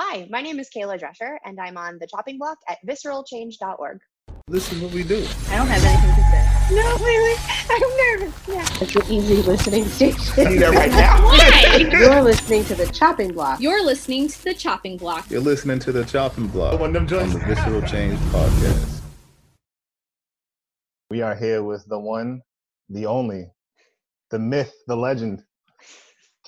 Hi, my name is Kayla Drescher, and I'm on the chopping block at visceralchange.org. This is what we do. I don't have anything to say. No, wait, wait. I'm nervous. Yeah. It's an easy listening station. I'm there right now. Why? You're listening to the chopping block. You're listening to the chopping block. You're listening to the chopping block One of them on joints. the Visceral Change podcast. We are here with the one, the only, the myth, the legend,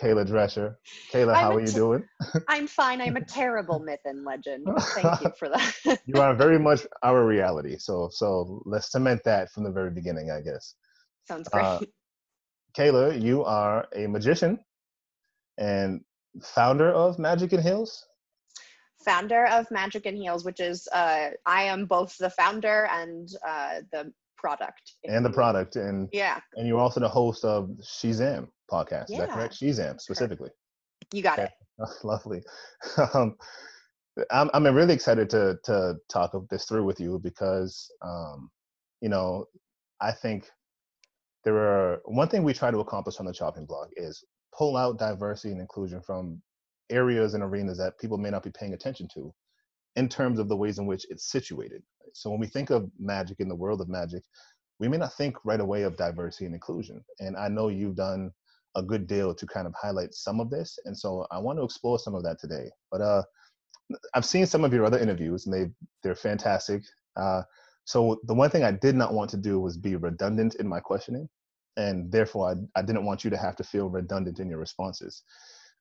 Kayla Drescher. Kayla, how are you t- doing? I'm fine. I'm a terrible myth and legend. Thank you for that. You are very much our reality. So, so let's cement that from the very beginning, I guess. Sounds great. Uh, Kayla, you are a magician and founder of Magic and Heels. founder of Magic and Heels, which is uh, I am both the founder and uh, the product. and the product, and Yeah, and you're also the host of Shezam podcast. Is that correct? She's Shezam specifically. you got Okay. it. Lovely. Um, I'm I'm really excited to to talk this through with you because um, you know I think there are one thing we try to accomplish on the chopping block is pull out diversity and inclusion from areas and arenas that people may not be paying attention to in terms of the ways in which it's situated. So when we think of magic in the world of magic, we may not think right away of diversity and inclusion. And I know you've done a good deal to kind of highlight some of this. And so I want to explore some of that today. But uh, I've seen some of your other interviews and they they're fantastic. Uh, so the one thing I did not want to do was be redundant in my questioning. And therefore, I, I didn't want you to have to feel redundant in your responses.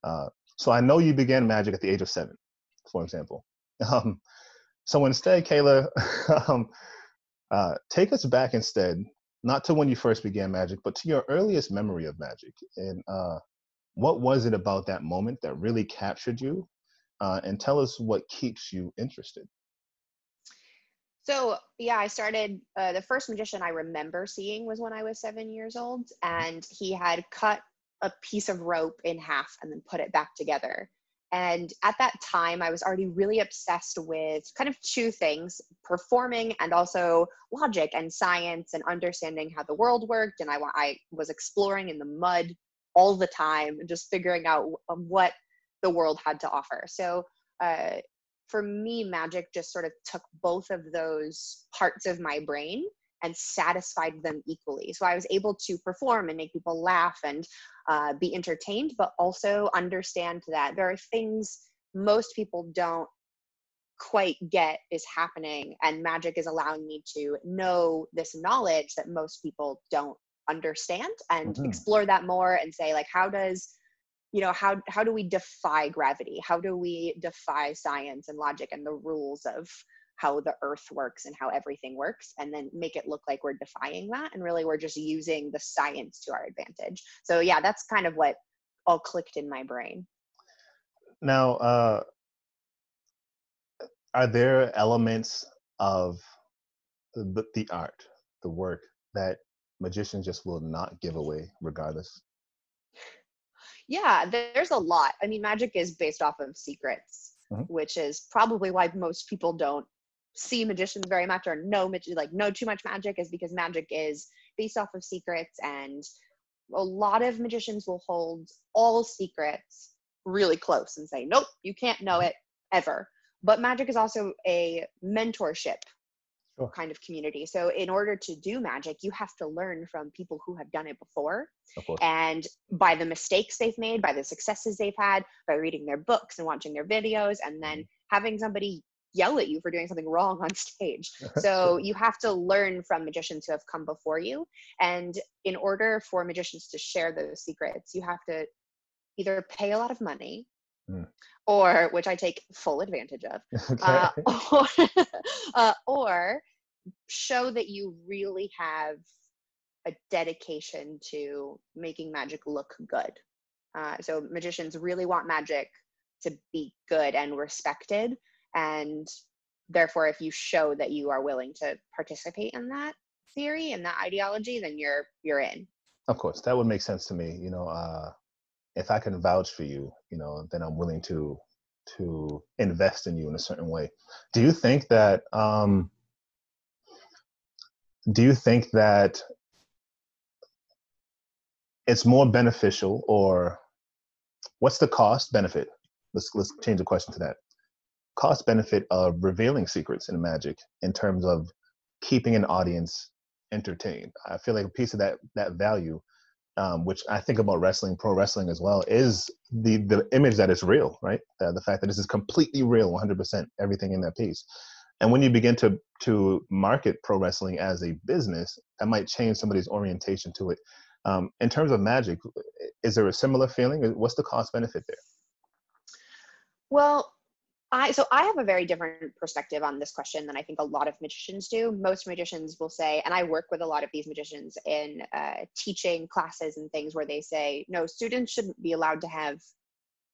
Uh, so I know you began magic at the age of seven, for example. Um, so instead, Kayla, um, uh, take us back instead, not to when you first began magic, but to your earliest memory of magic. And uh, what was it about that moment that really captured you? Uh, and tell us what keeps you interested. So yeah, I started. Uh, the first magician I remember seeing was when I was seven years old, and he had cut a piece of rope in half and then put it back together. And at that time, I was already really obsessed with kind of two things performing and also logic and science and understanding how the world worked. And I, I was exploring in the mud all the time and just figuring out what the world had to offer. So, uh, for me, magic just sort of took both of those parts of my brain and satisfied them equally. So I was able to perform and make people laugh and uh, be entertained, but also understand that there are things most people don't quite get is happening. And magic is allowing me to know this knowledge that most people don't understand and Mhm. explore that more and say, like, how does you know how how do we defy gravity how do we defy science and logic and the rules of how the earth works and how everything works and then make it look like we're defying that and really we're just using the science to our advantage so yeah that's kind of what all clicked in my brain Now, uh, are there elements of the, the art, the work that magicians just will not give away regardless? yeah there's a lot i mean magic is based off of secrets Mhm. which is probably why most people don't see magicians very much or know magi- like know too much magic is because magic is based off of secrets and a lot of magicians will hold all secrets really close and say nope you can't know it ever. But magic is also a mentorship Sure. kind of community. So in order to do magic you have to learn from people who have done it before and by the mistakes they've made, by the successes they've had, by reading their books and watching their videos, and then mm-hmm. having somebody yell at you for doing something wrong on stage. So you have to learn from magicians who have come before you. And in order for magicians to share those secrets, you have to either pay a lot of money. Mm. Or, which I take full advantage of, okay. uh, or, uh, or show that you really have a dedication to making magic look good. Uh, so magicians really want magic to be good and respected, and therefore, if you show that you are willing to participate in that theory and that ideology, then you're you're in. Of course, that would make sense to me. You know, uh, if I can vouch for you, you know, then I'm willing to to invest in you in a certain way. Do you think that? Um, do you think that it's more beneficial, or what's the cost benefit? Let's let's change the question to that. Cost benefit of revealing secrets in magic in terms of keeping an audience entertained. I feel like a piece of that that value, um, which I think about wrestling, pro wrestling as well, is the the image that it's real, right? Uh, the fact that this is completely real, 100%, everything in that piece. And when you begin to to market pro wrestling as a business, that might change somebody's orientation to it. Um, in terms of magic, is there a similar feeling? What's the cost benefit there? Well, I so I have a very different perspective on this question than I think a lot of magicians do. Most magicians will say, and I work with a lot of these magicians in uh, teaching classes and things where they say, no, students shouldn't be allowed to have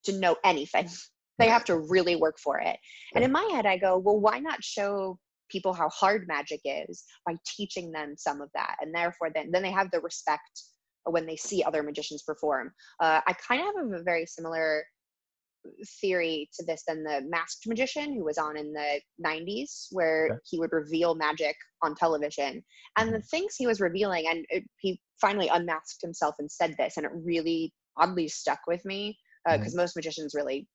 to know anything. they have to really work for it. And in my head, I go, well, why not show people how hard magic is by teaching them some of that, and therefore then then they have the respect when they see other magicians perform. Uh, I kind of have a very similar theory to this than the masked magician who was on in the 90s where okay. he would reveal magic on television and the mm-hmm. things he was revealing and it, he finally unmasked himself and said this and it really oddly stuck with me because uh, mm-hmm. most magicians really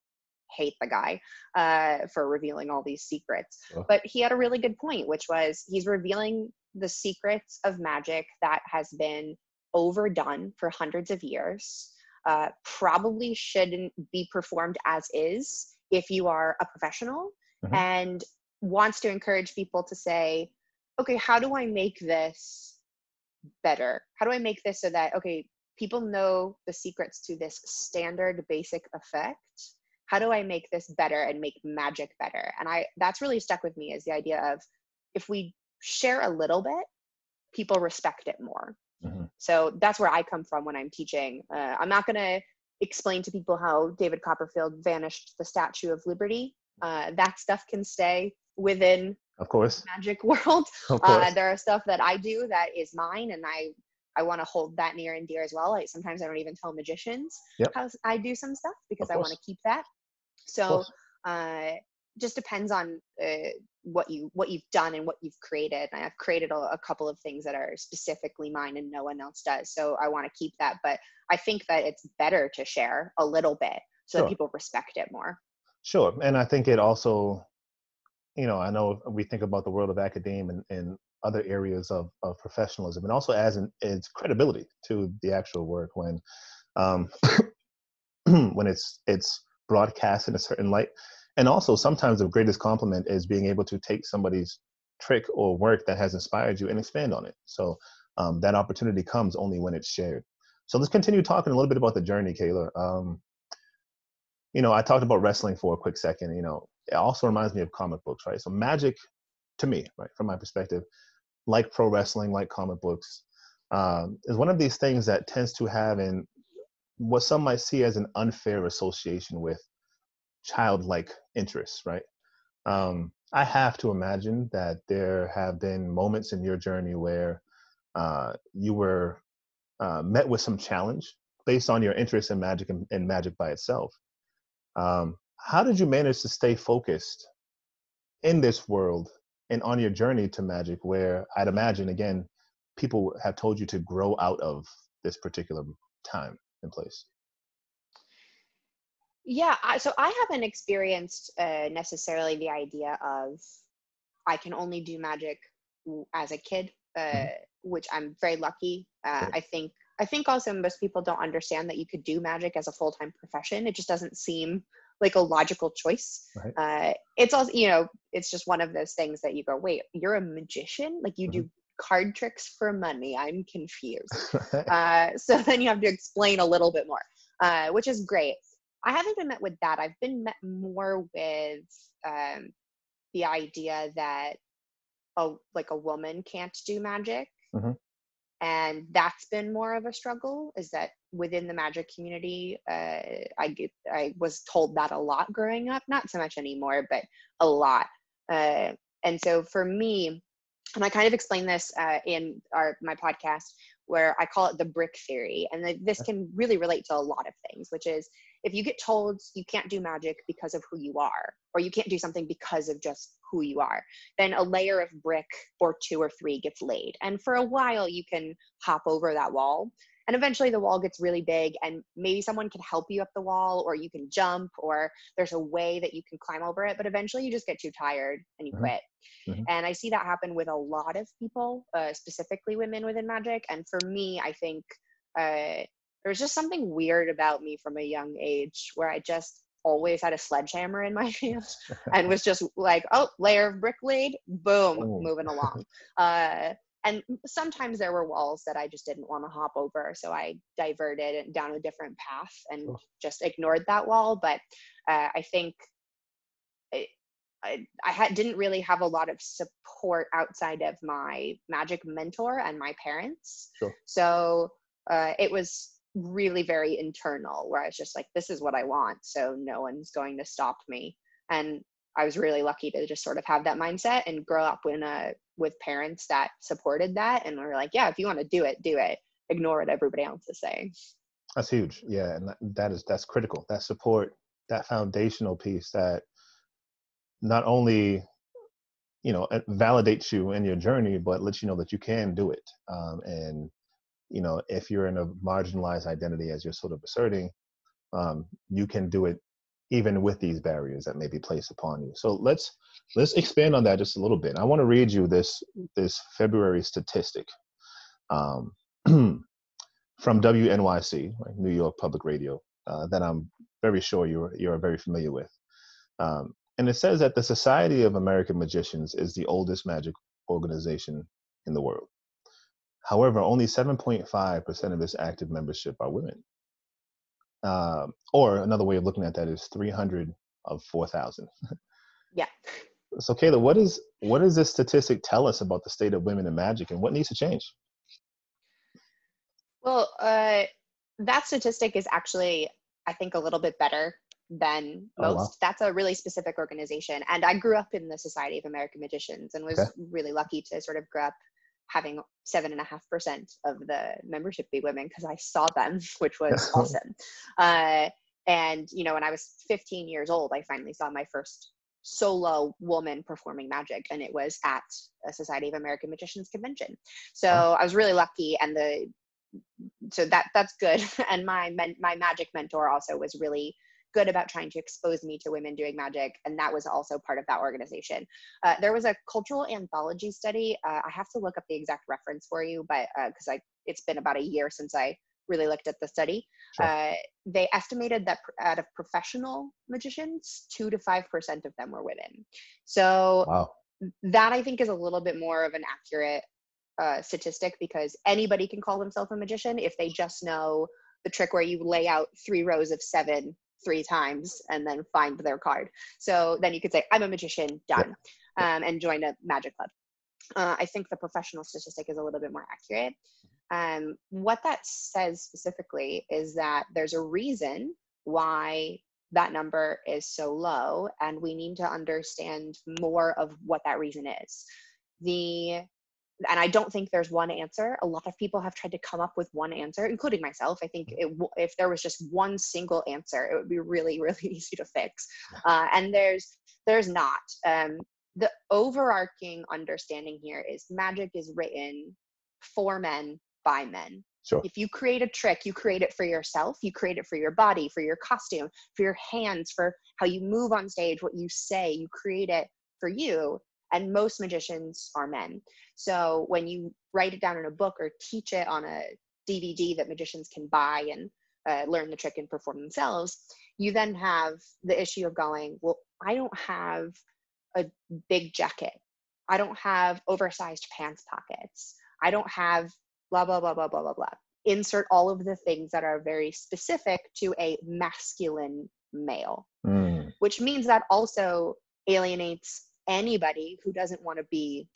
hate the guy uh, for revealing all these secrets oh. but he had a really good point which was he's revealing the secrets of magic that has been overdone for hundreds of years uh, probably shouldn't be performed as is if you are a professional mm-hmm. and wants to encourage people to say, okay, how do I make this better? How do I make this so that, okay, people know the secrets to this standard basic effect? How do I make this better and make magic better? And I that's really stuck with me is the idea of if we share a little bit, people respect it more. Mm-hmm. So that's where I come from when I'm teaching. Uh, I'm not going to explain to people how David Copperfield vanished the Statue of Liberty. Uh, that stuff can stay within of course magic world of uh, course. Uh, there are stuff that i do that is mine and i i want to hold that near and dear as well like sometimes i don't even tell magicians yep. how i do some stuff because i want to keep that so uh just depends on uh, what you what you've done and what you've created. And i've created a, a, couple of things that are specifically mine and no one else does. So i want to keep that but i think that it's better to share a little bit so sure. that people respect it more. Sure and i think it also you know i know we think about the world of academia and, and other areas of, of professionalism and also as an its credibility to the actual work when um when it's it's broadcast in a certain light and also sometimes the greatest compliment is being able to take somebody's trick or work that has inspired you and expand on it. So um, that opportunity comes only when it's shared. So let's continue talking a little bit about the journey kayla. Um, you know i talked about wrestling for a quick second you know. It also reminds me of comic books right? So magic to me right from my perspective like pro wrestling like comic books um, is one of these things that tends to have in what some might see as an unfair association with childlike interests, right? Um, I have to imagine that there have been moments in your journey where uh, you were uh, met with some challenge based on your interest in magic and, and magic by itself. Um, how did you manage to stay focused in this world and on your journey to magic, where I'd imagine, again, people have told you to grow out of this particular time and place? Yeah, I, so I haven't experienced uh, necessarily the idea of I can only do magic as a kid, uh, mm-hmm. which I'm very lucky. Uh, I think I think also most people don't understand that you could do magic as a full time profession. It just doesn't seem like a logical choice. Right. Uh, it's also you know it's just one of those things that you go, wait, you're a magician? Like you mm-hmm. do card tricks for money? I'm confused. uh, so then you have to explain a little bit more, uh, which is great. I haven't been met with that. I've been met more with um, the idea that a like a woman can't do magic, mm-hmm. and that's been more of a struggle. Is that within the magic community? Uh, I get I was told that a lot growing up. Not so much anymore, but a lot. Uh, and so for me, and I kind of explain this uh, in our my podcast where I call it the brick theory, and the, this can really relate to a lot of things, which is if you get told you can't do magic because of who you are or you can't do something because of just who you are then a layer of brick or two or three gets laid and for a while you can hop over that wall and eventually the wall gets really big and maybe someone can help you up the wall or you can jump or there's a way that you can climb over it but eventually you just get too tired and you Mhm. quit Mhm. and i see that happen with a lot of people uh, specifically women within magic and for me i think uh, there's just something weird about me from a young age where i just always had a sledgehammer in my hand and was just like oh layer of brick laid boom moving along uh, and sometimes there were walls that I just didn't want to hop over, so I diverted it down a different path and Sure. just ignored that wall. But uh, I think I, I, I had, didn't really have a lot of support outside of my magic mentor and my parents. Sure. So uh, it was really very internal, where I was just like, "This is what I want," so no one's going to stop me. And I was really lucky to just sort of have that mindset and grow up in a with parents that supported that and were like, yeah, if you want to do it, do it. Ignore what everybody else is saying. That's huge. Yeah, and that, is that's critical. That support, that foundational piece that not only you know validates you in your journey, but lets you know that you can do it. Um, and you know, if you're in a marginalized identity, as you're sort of asserting, um, you can do it even with these barriers that may be placed upon you. So let's let's expand on that just a little bit. I want to read you this this February statistic um, from WNYC, New York Public Radio, uh, that I'm very sure you're you're very familiar with. Um, and it says that the Society of American Magicians is the oldest magic organization in the world. However, only 7.5% of its active membership are women. Um, or another way of looking at that is 300 of 4,000. Yeah. So, Kayla, what is what does this statistic tell us about the state of women in magic, and what needs to change? Well, uh, that statistic is actually, I think, a little bit better than Oh, most. wow. That's a really specific organization. And I grew up in the Society of American Magicians and was Okay. really lucky to sort of grow up having seven and a half percent of the membership be women because I saw them, which was awesome. Uh, and you know, when I was 15 years old, I finally saw my first solo woman performing magic, and it was at a Society of American Magicians convention. So. I was really lucky, and the so that that's good. And my men, my magic mentor also was really good about trying to expose me to women doing magic, and that was also part of that organization. Uh, there was a cultural anthology study. Uh, I have to look up the exact reference for you, but because I it's been about a year since I really looked at the study. Sure. Uh, they estimated that pr- out of professional magicians, two to five percent of them were women. So Wow. that I think is a little bit more of an accurate uh, statistic because anybody can call themselves a magician if they just know the trick where you lay out three rows of seven three times and then find their card. So then you could say, I'm a magician, done, um, and join a magic club. Uh, I think the professional statistic is a little bit more accurate. Um, what that says specifically is that there's a reason why that number is so low, and we need to understand more of what that reason is. The and I don't think there's one answer. A lot of people have tried to come up with one answer, including myself. I think it, w- if there was just one single answer, it would be really, really easy to fix. Uh, and there's there's not. Um, the overarching understanding here is magic is written for men by men. Sure. If you create a trick, you create it for yourself. You create it for your body, for your costume, for your hands, for how you move on stage, what you say. You create it for you. And most magicians are men. So when you write it down in a book or teach it on a DVD that magicians can buy and uh, learn the trick and perform themselves, you then have the issue of going, well, I don't have a big jacket. I don't have oversized pants pockets. I don't have blah, blah, blah, blah, blah, blah, blah. Insert all of the things that are very specific to a masculine male, Mm, which means that also alienates anybody who doesn't want to be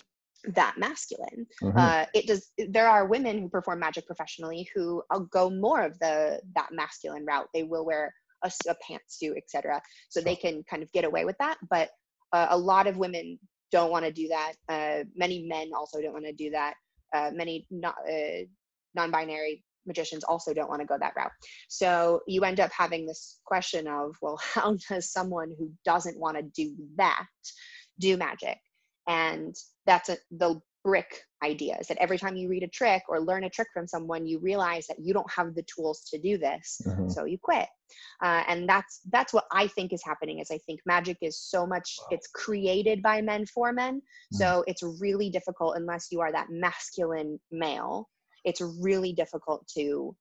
that masculine. mhm. Uh, it does. There are women who perform magic professionally who uh, go more of the that masculine route. They will wear a pantsuit, etc., so they can kind of get away with that. But uh, a lot of women don't want to do that. Uh, many men also don't want to do that. Uh, many not, uh, non-binary magicians also don't want to go that route. So you end up having this question of, well, how does someone who doesn't want to do that do magic? And that's a, the brick idea is that every time you read a trick or learn a trick from someone you realize that you don't have the tools to do this Mhm. so you quit. Uh, and that's that's what i think is happening is i think magic is so much it's created by men for men. So it's really difficult unless you are that masculine male. It's really difficult to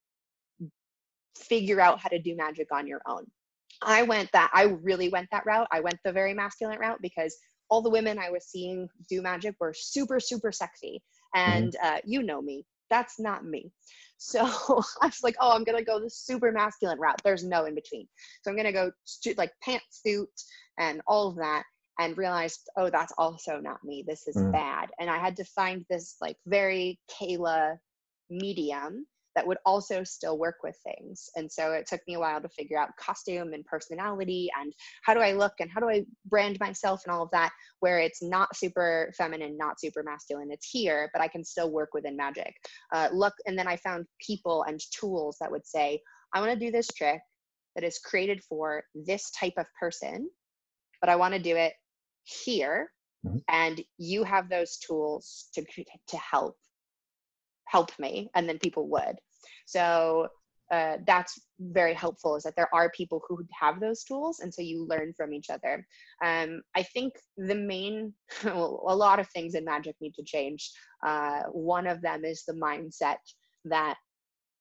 figure out how to do magic on your own. I went that i really went that route. I went the very masculine route because all the women i was seeing do magic were super super sexy. And uh, you know me that's not me. So i was like oh i'm gonna go the super masculine route. There's no in between. So i'm gonna go stu- like pantsuit and all of that and realized oh that's also not me. This is Mm. bad. And i had to find this like very kayla medium that would also still work with things. And so it took me a while to figure out costume and personality and how do i look and how do i brand myself and all of that where it's not super feminine not super masculine it's here but i can still work within magic. Uh, look and then i found people and tools that would say i want to do this trick that is created for this type of person but i want to do it here Mhm. and you have those tools to to help help me and then people would. So uh, that's very helpful is that there are people who have those tools and so you learn from each other. Um, i think the main well, a lot of things in magic need to change. Uh, one of them is the mindset that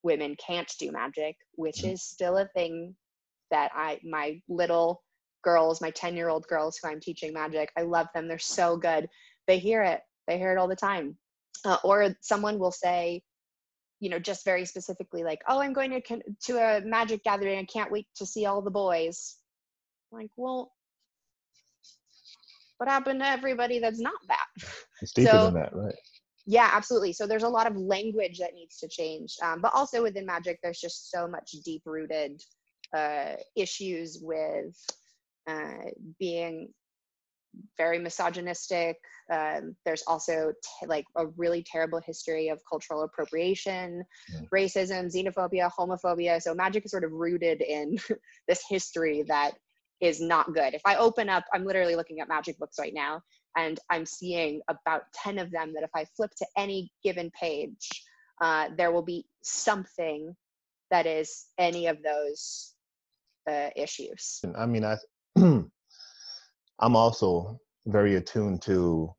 women can't do magic which Mhm. is still a thing that i my little girls my 10 year old girls who i'm teaching magic i love them they're so good. They hear it. They hear it all the time uh, or someone will say you know just very specifically like oh i'm going to con- to a magic gathering. I can't wait to see all the boys. I'm like well what happened to everybody that's not that? It's deeper So- than that, right? yeah absolutely. So there's a lot of language that needs to change um, but also within magic there's just so much deep rooted uh, issues with uh, being very misogynistic um, there's also t- like a really terrible history of cultural appropriation Mm. racism xenophobia homophobia so magic is sort of rooted in this history that is not good if i open up i'm literally looking at magic books right now and I'm seeing about 10 of them that if I flip to any given page, uh, there will be something that is any of those uh, issues. And I mean, I I'm also very attuned to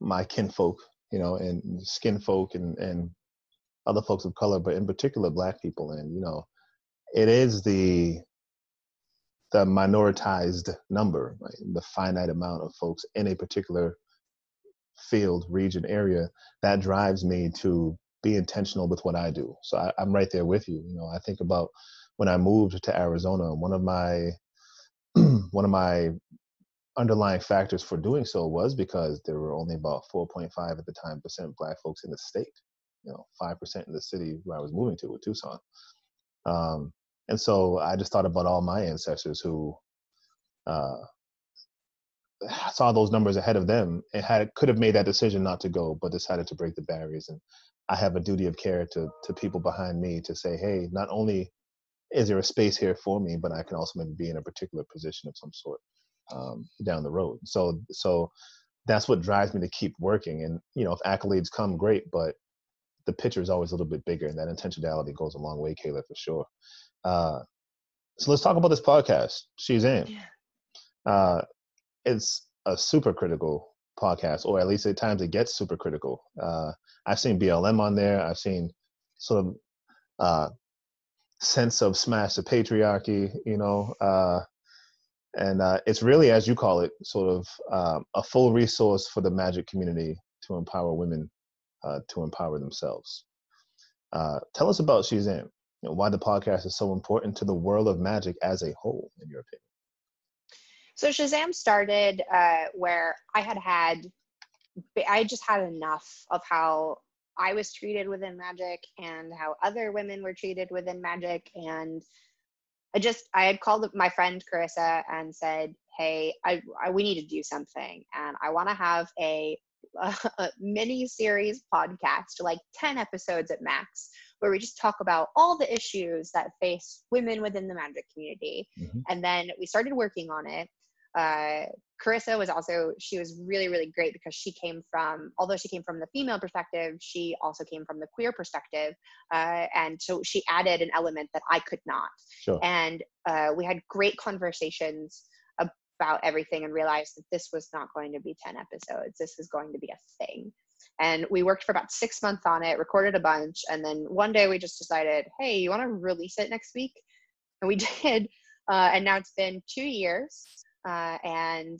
my kinfolk, you know, and skin folk and and other folks of color, but in particular black people. And you know, it is the the minoritized number, right? the finite amount of folks in a particular field, region, area that drives me to be intentional with what I do. So I, I'm right there with you. You know, I think about when I moved to Arizona, one of my one of my underlying factors for doing so was because there were only about 4.5 at the time percent black folks in the state you know 5% in the city where i was moving to with tucson. Um, and so i just thought about all my ancestors who uh, saw those numbers ahead of them and had could have made that decision not to go but decided to break the barriers. And i have a duty of care to to people behind me to say hey not only is there a space here for me but i can also maybe be in a particular position of some sort um, down the road. So so that's what drives me to keep working. And you know if accolades come great but the picture is always a little bit bigger and that intentionality goes a long way kayla for sure. Uh, so let's talk about this podcast she's in uh, it's a super critical podcast, or at least at times it gets super critical. Uh, I've seen BLM on there. I've seen sort of uh, sense of smash the patriarchy, you know, uh, and uh, it's really, as you call it, sort of um, a full resource for the magic community to empower women uh, to empower themselves. Uh, tell us about Shezam know, why the podcast is so important to the world of magic as a whole, in your opinion. So Shezam started uh, where I had had, I just had enough of how I was treated within magic and how other women were treated within magic. And I just, I had called my friend Carissa and said, Hey, I, I we need to do something. And I want to have a, a mini series podcast, like 10 episodes at max, where we just talk about all the issues that face women within the magic community. Mhm. And then we started working on it uh, Carissa was also she was really really great because she came from although she came from the female perspective, she also came from the queer perspective, uh, and so she added an element that I could not. Sure. And uh, we had great conversations about everything and realized that this was not going to be 10 episodes. This was going to be a thing. And we worked for about six months on it, recorded a bunch, and then one day we just decided, hey, you want to release it next week? And we did. Uh, and now it's been two years uh, and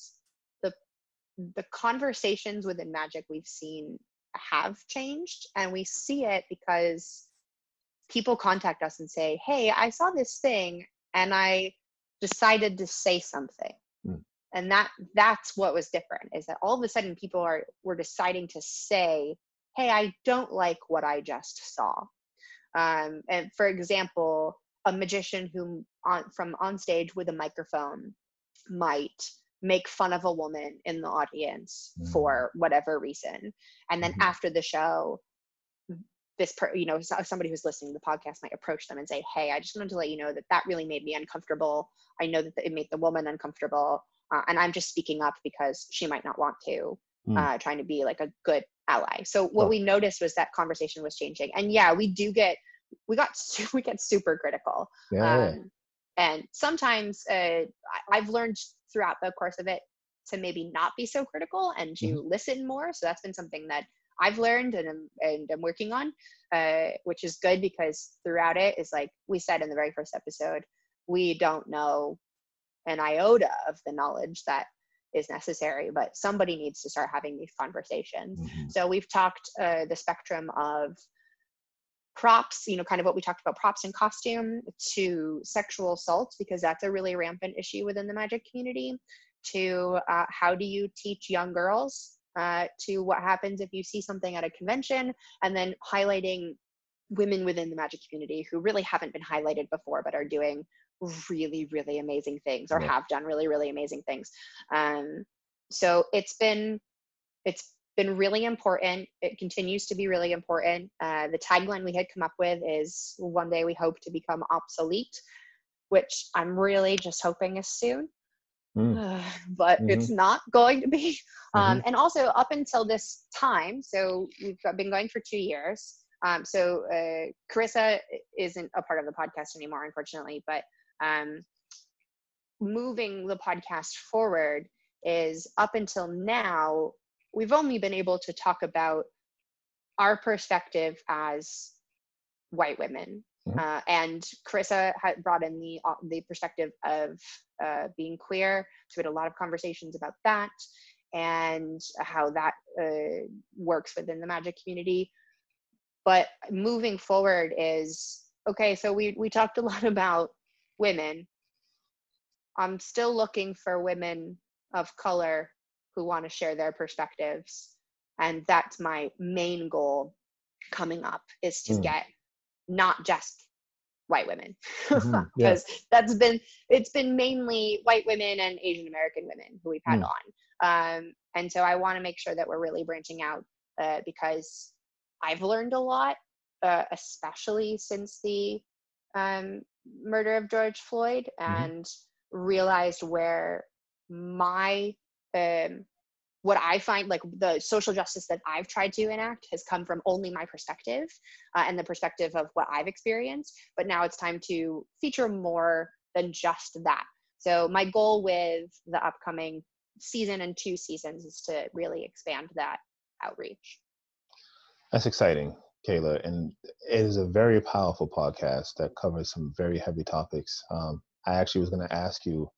the the conversations within magic we've seen have changed and we see it because people contact us and say hey i saw this thing and i decided to say something Mm. and that that's what was different is that all of a sudden people are were deciding to say hey i don't like what i just saw um, and for example a magician who on from on stage with a microphone might make fun of a woman in the audience Mm. for whatever reason and then Mhm. after the show this per, you know somebody who's listening to the podcast might approach them and say hey i just wanted to let you know that that really made me uncomfortable i know that it made the woman uncomfortable uh, and i'm just speaking up because she might not want to Mm. uh, trying to be like a good ally so what Sure. we noticed was that conversation was changing and yeah we do get we got we get super critical Yeah. yeah. um, and sometimes uh, I've learned throughout the course of it to maybe not be so critical and to Mm-hmm. listen more. So that's been something that I've learned and I'm, and I'm working on, uh, which is good because throughout it is like we said in the very first episode, we don't know an iota of the knowledge that is necessary, but somebody needs to start having these conversations. Mhm. So we've talked uh, the spectrum of props, you know, kind of what we talked about props and costume to sexual assault, because that's a really rampant issue within the magic community, to uh, how do you teach young girls uh, to what happens if you see something at a convention, and then highlighting women within the magic community who really haven't been highlighted before but are doing really really amazing things or Yeah. have done really really amazing things um, so it's been it's been really important. It continues to be really important. Uh, the tagline we had come up with is one day we hope to become obsolete which i'm really just hoping is soon. Mm. but it's not going to be. Um, Mhm. and also up until this time so we've been going for two years. Um, so uh, carissa isn't a part of the podcast anymore unfortunately but um, moving the podcast forward is up until now we've only been able to talk about our perspective as white women. Mhm. uh, and carissa had brought in the uh, the perspective of uh, being queer. So we had a lot of conversations about that and how that uh, works within the magic community. But moving forward is okay so we we talked a lot about women. I'm still looking for women of color who want to share their perspectives and that's my main goal coming up is to Mm. get not just white women Mhm, yeah. because that's been it's been mainly white women and asian american women who we've had Mm. on um, and so i want to make sure that we're really branching out uh, because i've learned a lot uh, especially since the um, murder of george floyd Mhm. and realized where my um, what I find like the social justice that I've tried to enact has come from only my perspective uh, and the perspective of what I've experienced. But now it's time to feature more than just that. So my goal with the upcoming season and two seasons is to really expand that outreach. That's exciting, Kayla. And it is a very powerful podcast that covers some very heavy topics. Um, I actually was going to ask you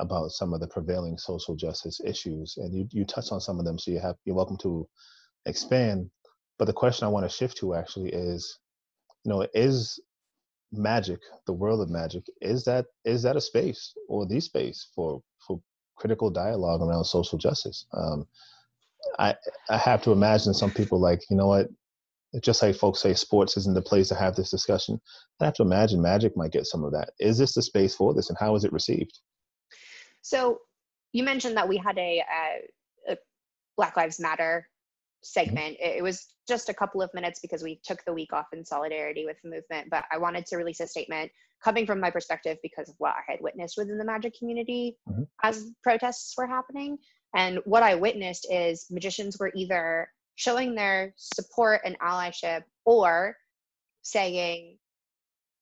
about some of the prevailing social justice issues, and you, you touched on some of them, so you have you're welcome to expand. But the question I want to shift to actually is, you know, is magic, the world of magic, is that is that a space or the space for for critical dialogue around social justice? Um, I I have to imagine some people like, you know what, just like folks say sports isn't the place to have this discussion. I have to imagine magic might get some of that. Is this the space for this, and how is it received? So you mentioned that we had a, uh, a Black Lives Matter segment. It, it was just a couple of minutes because we took the week off in solidarity with the movement, but I wanted to release a statement coming from my perspective because of what I had witnessed within the magic community Mhm. as protests were happening. And what I witnessed is magicians were either showing their support and allyship or saying,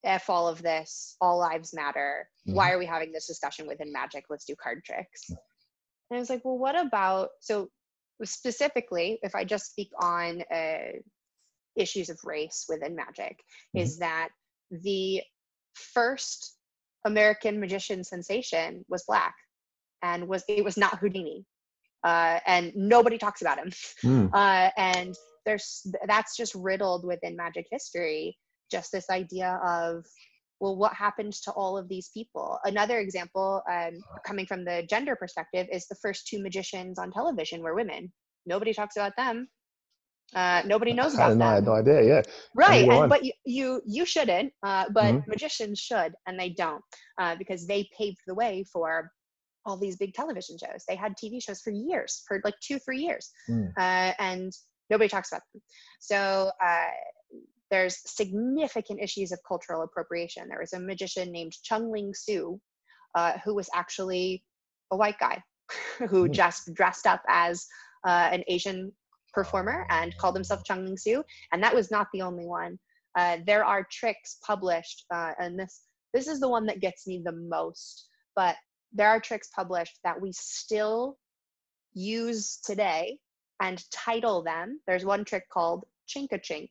F all of this, all lives matter. Why are we having this discussion within magic? Let's do card tricks. And I was like, well, what about, so specifically, if I just speak on uh, issues of race within magic, is that the first American magician sensation was black and was it was not Houdini. Uh, and nobody talks about him. Mm. Uh, and there's that's just riddled within magic history. Just this idea of well, what happened to all of these people? Another example, um, coming from the gender perspective, is the first two magicians on television were women. Nobody talks about them. Uh, nobody knows about had no, I had no idea. Yeah. Right, and, on. but you, you you shouldn't. Uh, but Mhm. magicians should, and they don't, uh, because they paved the way for all these big television shows. They had TV shows for years, for like two, three years, Mm. uh, and nobody talks about them. So uh, there's significant issues of cultural appropriation. There was a magician named Chung Ling Soo, uh, who was actually a white guy who Mm. just dressed up as uh, an Asian performer and called himself Chung Ling Soo. And that was not the only one. Uh, there are tricks published, uh, and this this is the one that gets me the most. But there are tricks published that we still use today and title them. There's one trick called Chinka Chink.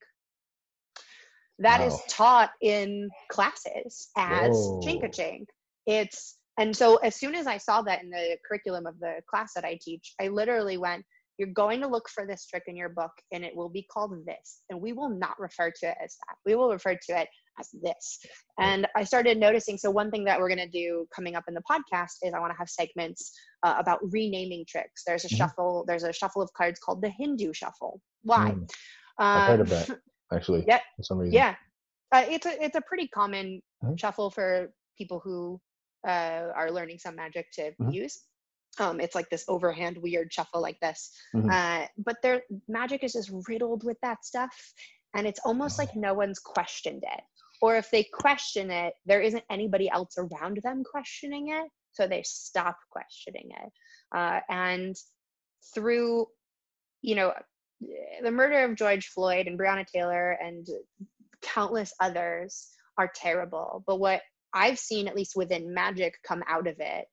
That is Wow. taught in classes as Whoa. Chink. It's and so as soon as I saw that in the curriculum of the class that I teach, I literally went, You're going to look for this trick in your book, and it will be called this. And we will not refer to it as that. We will refer to it as this. And I started noticing. So, one thing that we're going to do coming up in the podcast is I want to have segments uh, about renaming tricks. There's a Mhm. shuffle, there's a shuffle of cards called the Hindu shuffle. Why? Mm. I've heard of Um, that actually. Yeah. For some reason. yeah, uh, it's a it's a pretty common Mhm. shuffle for people who uh, are learning some magic to Mhm. use. Um, it's like this overhand weird shuffle like this, Mhm. uh, but their magic is just riddled with that stuff, and it's almost like no one's questioned it. Or if they question it, there isn't anybody else around them questioning it, so they stop questioning it. Uh, and through, you know, the murder of George Floyd and Breonna Taylor and countless others are terrible. But what I've seen, at least within magic, come out of it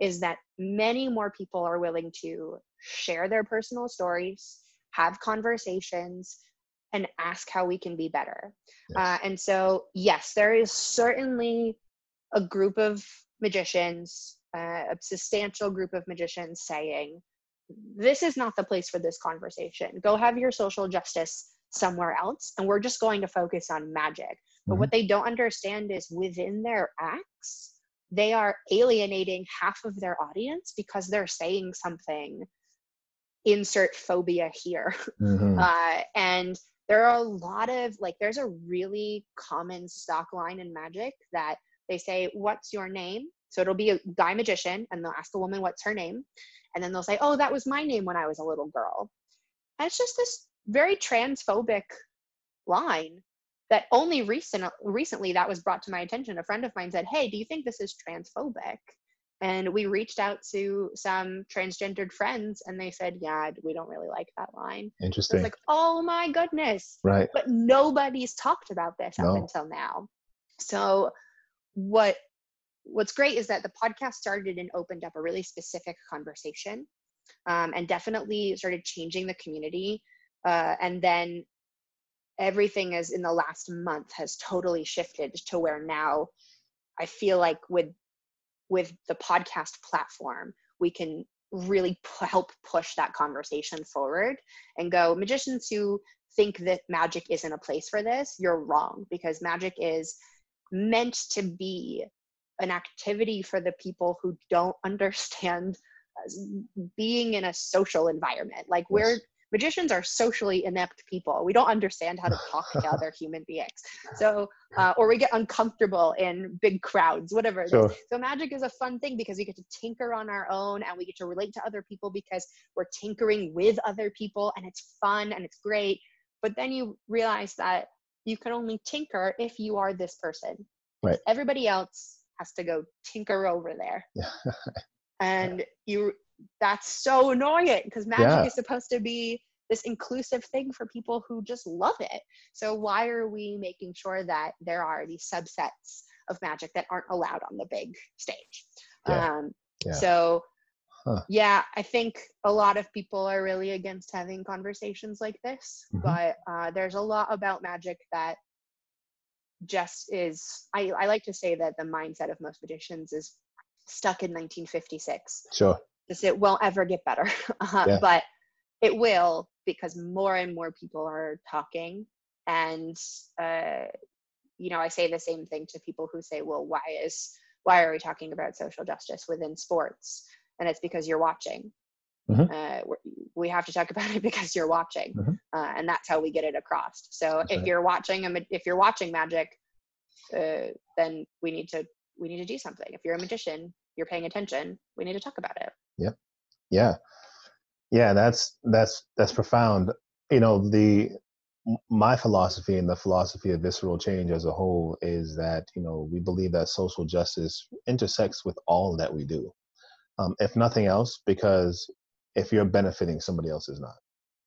is that many more people are willing to share their personal stories, have conversations, and ask how we can be better. Uh, and so, yes, there is certainly a group of magicians, uh, a substantial group of magicians saying, this is not the place for this conversation. Go have your social justice somewhere else, and we're just going to focus on magic. But what they don't understand is within their acts, they are alienating half of their audience because they're saying something insert phobia here Mhm. uh, and there are a lot of like there's a really common stock line in magic that they say what's your name so it'll be a guy magician and they'll ask the woman what's her name and then they'll say oh that was my name when i was a little girl and it's just this very transphobic line that only recent, recently that was brought to my attention a friend of mine said hey do you think this is transphobic and we reached out to some transgendered friends and they said yeah we don't really like that line Interesting. like, oh my goodness. right. But nobody's talked about this up until now. So what what's great is that the podcast started and opened up a really specific conversation um, and definitely started changing the community. Uh, and then everything is in the last month has totally shifted to where now I feel like with with the podcast platform, we can really p- help push that conversation forward and go magicians who think that magic isn't a place for this you're wrong because magic is meant to be an activity for the people who don't understand being in a social environment like we're magicians are socially inept people. We don't understand how to talk to other human beings. So, uh, or we get uncomfortable in big crowds, whatever. Sure. So, magic is a fun thing because we get to tinker on our own and we get to relate to other people because we're tinkering with other people and it's fun and it's great. But then you realize that you can only tinker if you are this person. Right. Everybody else has to go tinker over there. and you that's so annoying because magic Yeah. is supposed to be this inclusive thing for people who just love it. So why are we making sure that there are these subsets of magic that aren't allowed on the big stage? Yeah. Um, Yeah. So Huh. yeah, I think a lot of people are really against having conversations like this, Mhm. but uh, there's a lot about magic that just is. I, I like to say that the mindset of most magicians is stuck in 1956 Sure. because it won't ever get better. Uh, Yeah. But it will because more and more people are talking. And, uh, you know, I say the same thing to people who say, well, why is, why are we talking about social justice within sports? And it's because you're watching. Mhm. Uh, we have to talk about it because you're watching. Mhm. Uh, and that's how we get it across. So That's if right. you're watching, a if you're watching magic, uh, then we need to, we need to do something. If you're a magician, you're paying attention, we need to talk about it. Yep. yeah yeah that's that's that's profound you know the my philosophy and the philosophy of visceral change as a whole is that you know we believe that social justice intersects with all that we do um, if nothing else because if you're benefiting somebody else is not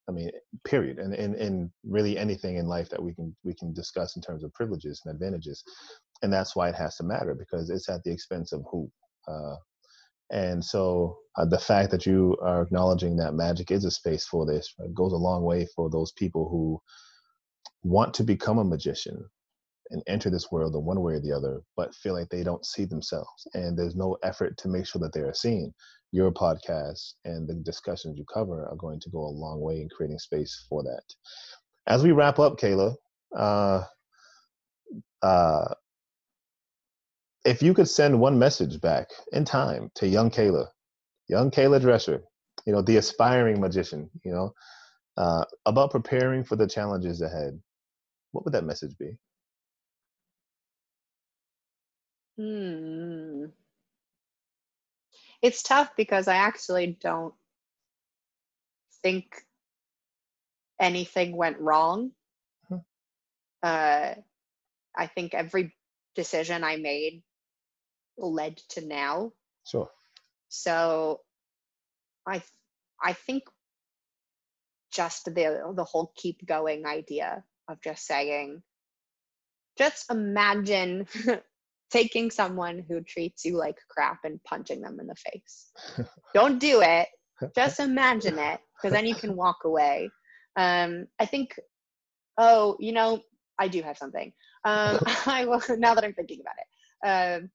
i mean period and in, in really anything in life that we can we can discuss in terms of privileges and advantages and that's why it has to matter because it's at the expense of who uh, and so uh, the fact that you are acknowledging that magic is a space for this uh, goes a long way for those people who want to become a magician and enter this world in one way or the other, but feel like they don't see themselves. And there's no effort to make sure that they are seen. Your podcast and the discussions you cover are going to go a long way in creating space for that. As we wrap up, Kayla, uh, uh, if you could send one message back in time to young Kayla, young Kayla Drescher, you know, the aspiring magician, you know, uh, about preparing for the challenges ahead, what would that message be? Hmm. It's tough because I actually don't think anything went wrong. Hmm. Uh, I think every decision I made led to now. Sure. So I I think just the the whole keep going idea of just saying just imagine taking someone who treats you like crap and punching them in the face. Don't do it. Just imagine it because then you can walk away. Um, I think oh, you know, I do have something. Um, I will now that I'm thinking about it. Um,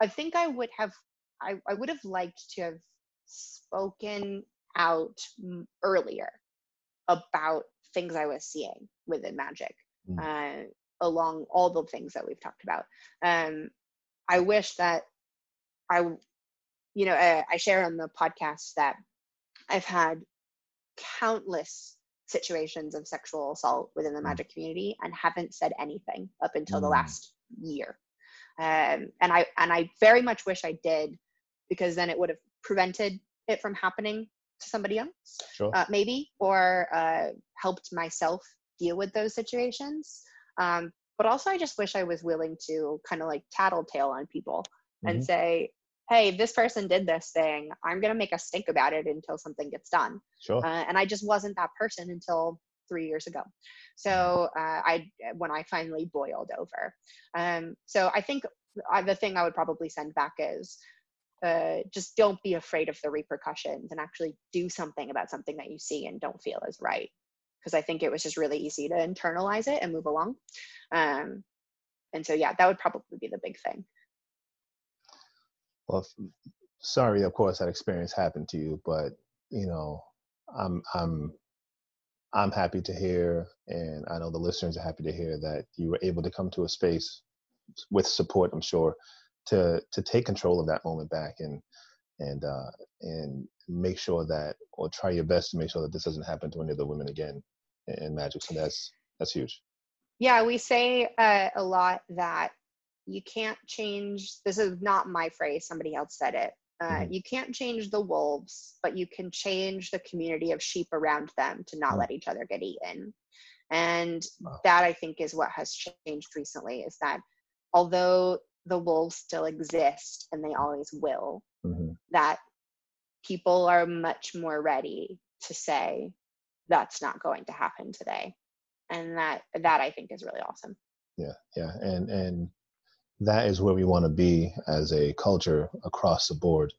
I think I would have I, I would have liked to have spoken out earlier about things I was seeing within magic, Mm. uh, along all the things that we've talked about. Um, I wish that I, you know, uh, I share on the podcast that I've had countless situations of sexual assault within the Mm. magic community and haven't said anything up until the Mm. last year. Um, and I and I very much wish I did because then it would have prevented it from happening to somebody else, Sure. uh, maybe, or uh, helped myself deal with those situations. Um, but also, I just wish I was willing to kind of like tattletale on people and Mhm. say, "Hey, this person did this thing. I'm gonna make a stink about it until something gets done." Sure. uh, and I just wasn't that person until three years ago. So uh, I when I finally boiled over. Um, so I think uh, the thing I would probably send back is uh, just don't be afraid of the repercussions and actually do something about something that you see and don't feel is right. Because I think it was just really easy to internalize it and move along. Um, and so yeah, that would probably be the big thing. Well, sorry, of course, that experience happened to you, but you know, I'm I'm I'm happy to hear, and I know the listeners are happy to hear that you were able to come to a space with support. I'm sure to to take control of that moment back and and uh, and make sure that or try your best to make sure that this doesn't happen to any of the women again in, magic. So that's that's huge. Yeah, we say uh, a lot that you can't change. This is not my phrase. Somebody else said it. Uh, Mhm. You can't change the wolves, but you can change the community of sheep around them to not Mm. let each other get eaten. And Wow. that I think is what has changed recently. Is that although the wolves still exist and they always will, hmm that people are much more ready to say that's not going to happen today and that that i think is really awesome Yeah, yeah, and and that is where we want to be as a culture across the board.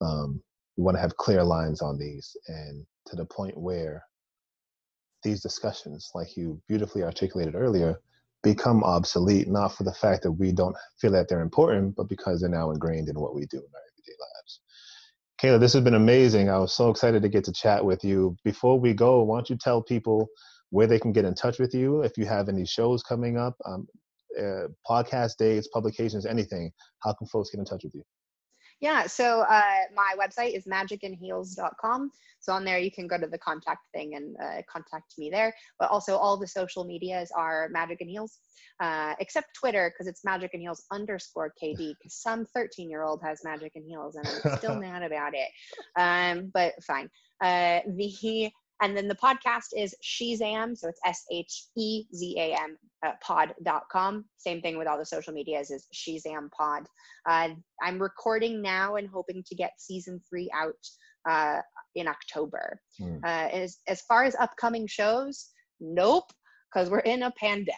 Um, we want to have clear lines on these, and to the point where these discussions, like you beautifully articulated earlier, become obsolete not for the fact that we don't feel that they're important, but because they're now ingrained in what we do in our everyday lives. Kayla, this has been amazing. I was so excited to get to chat with you. Before we go, why don't you tell people where they can get in touch with you if you have any shows coming up, um, uh, podcast dates, publications, anything? How can folks get in touch with you? Yeah so uh, my website is magicinheels.com so on there you can go to the contact thing and uh, contact me there. But also all the social medias are magic and uh, except twitter because it's magic and heels underscore kd because some 13 year old has magic and heels and i'm still mad about it. Um, but fine. Uh, the and then the podcast is Shezam, so it's S H E Z A M uh, pod.com. Same thing with all the social medias is Shezam pod. Uh, I'm recording now and hoping to get season three out uh, in October. Uh, as, as far as upcoming shows, nope, because we're in a pandemic.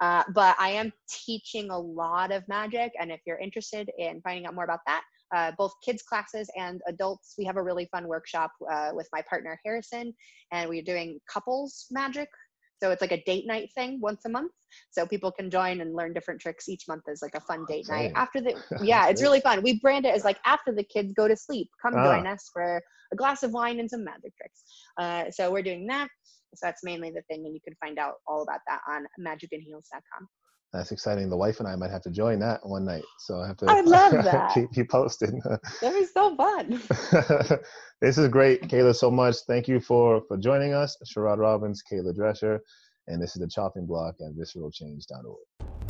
Uh, but I am teaching a lot of magic, and if you're interested in finding out more about that, uh, both kids classes and adults. We have a really fun workshop uh, with my partner Harrison, and we're doing couples magic. So it's like a date night thing once a month. So people can join and learn different tricks each month as like a fun date night. After the yeah, it's really fun. We brand it as like after the kids go to sleep, come Ah. join us for a glass of wine and some magic tricks. Uh, so we're doing that. So that's mainly the thing, and you can find out all about that on magicinheels.com. That's exciting. The wife and I might have to join that one night, so I have to. I love that. keep you posted. That was so fun. this is great, Kayla. So much. Thank you for for joining us, Sherrod Robbins, Kayla Drescher, and this is the Chopping Block at VisceralChange.org.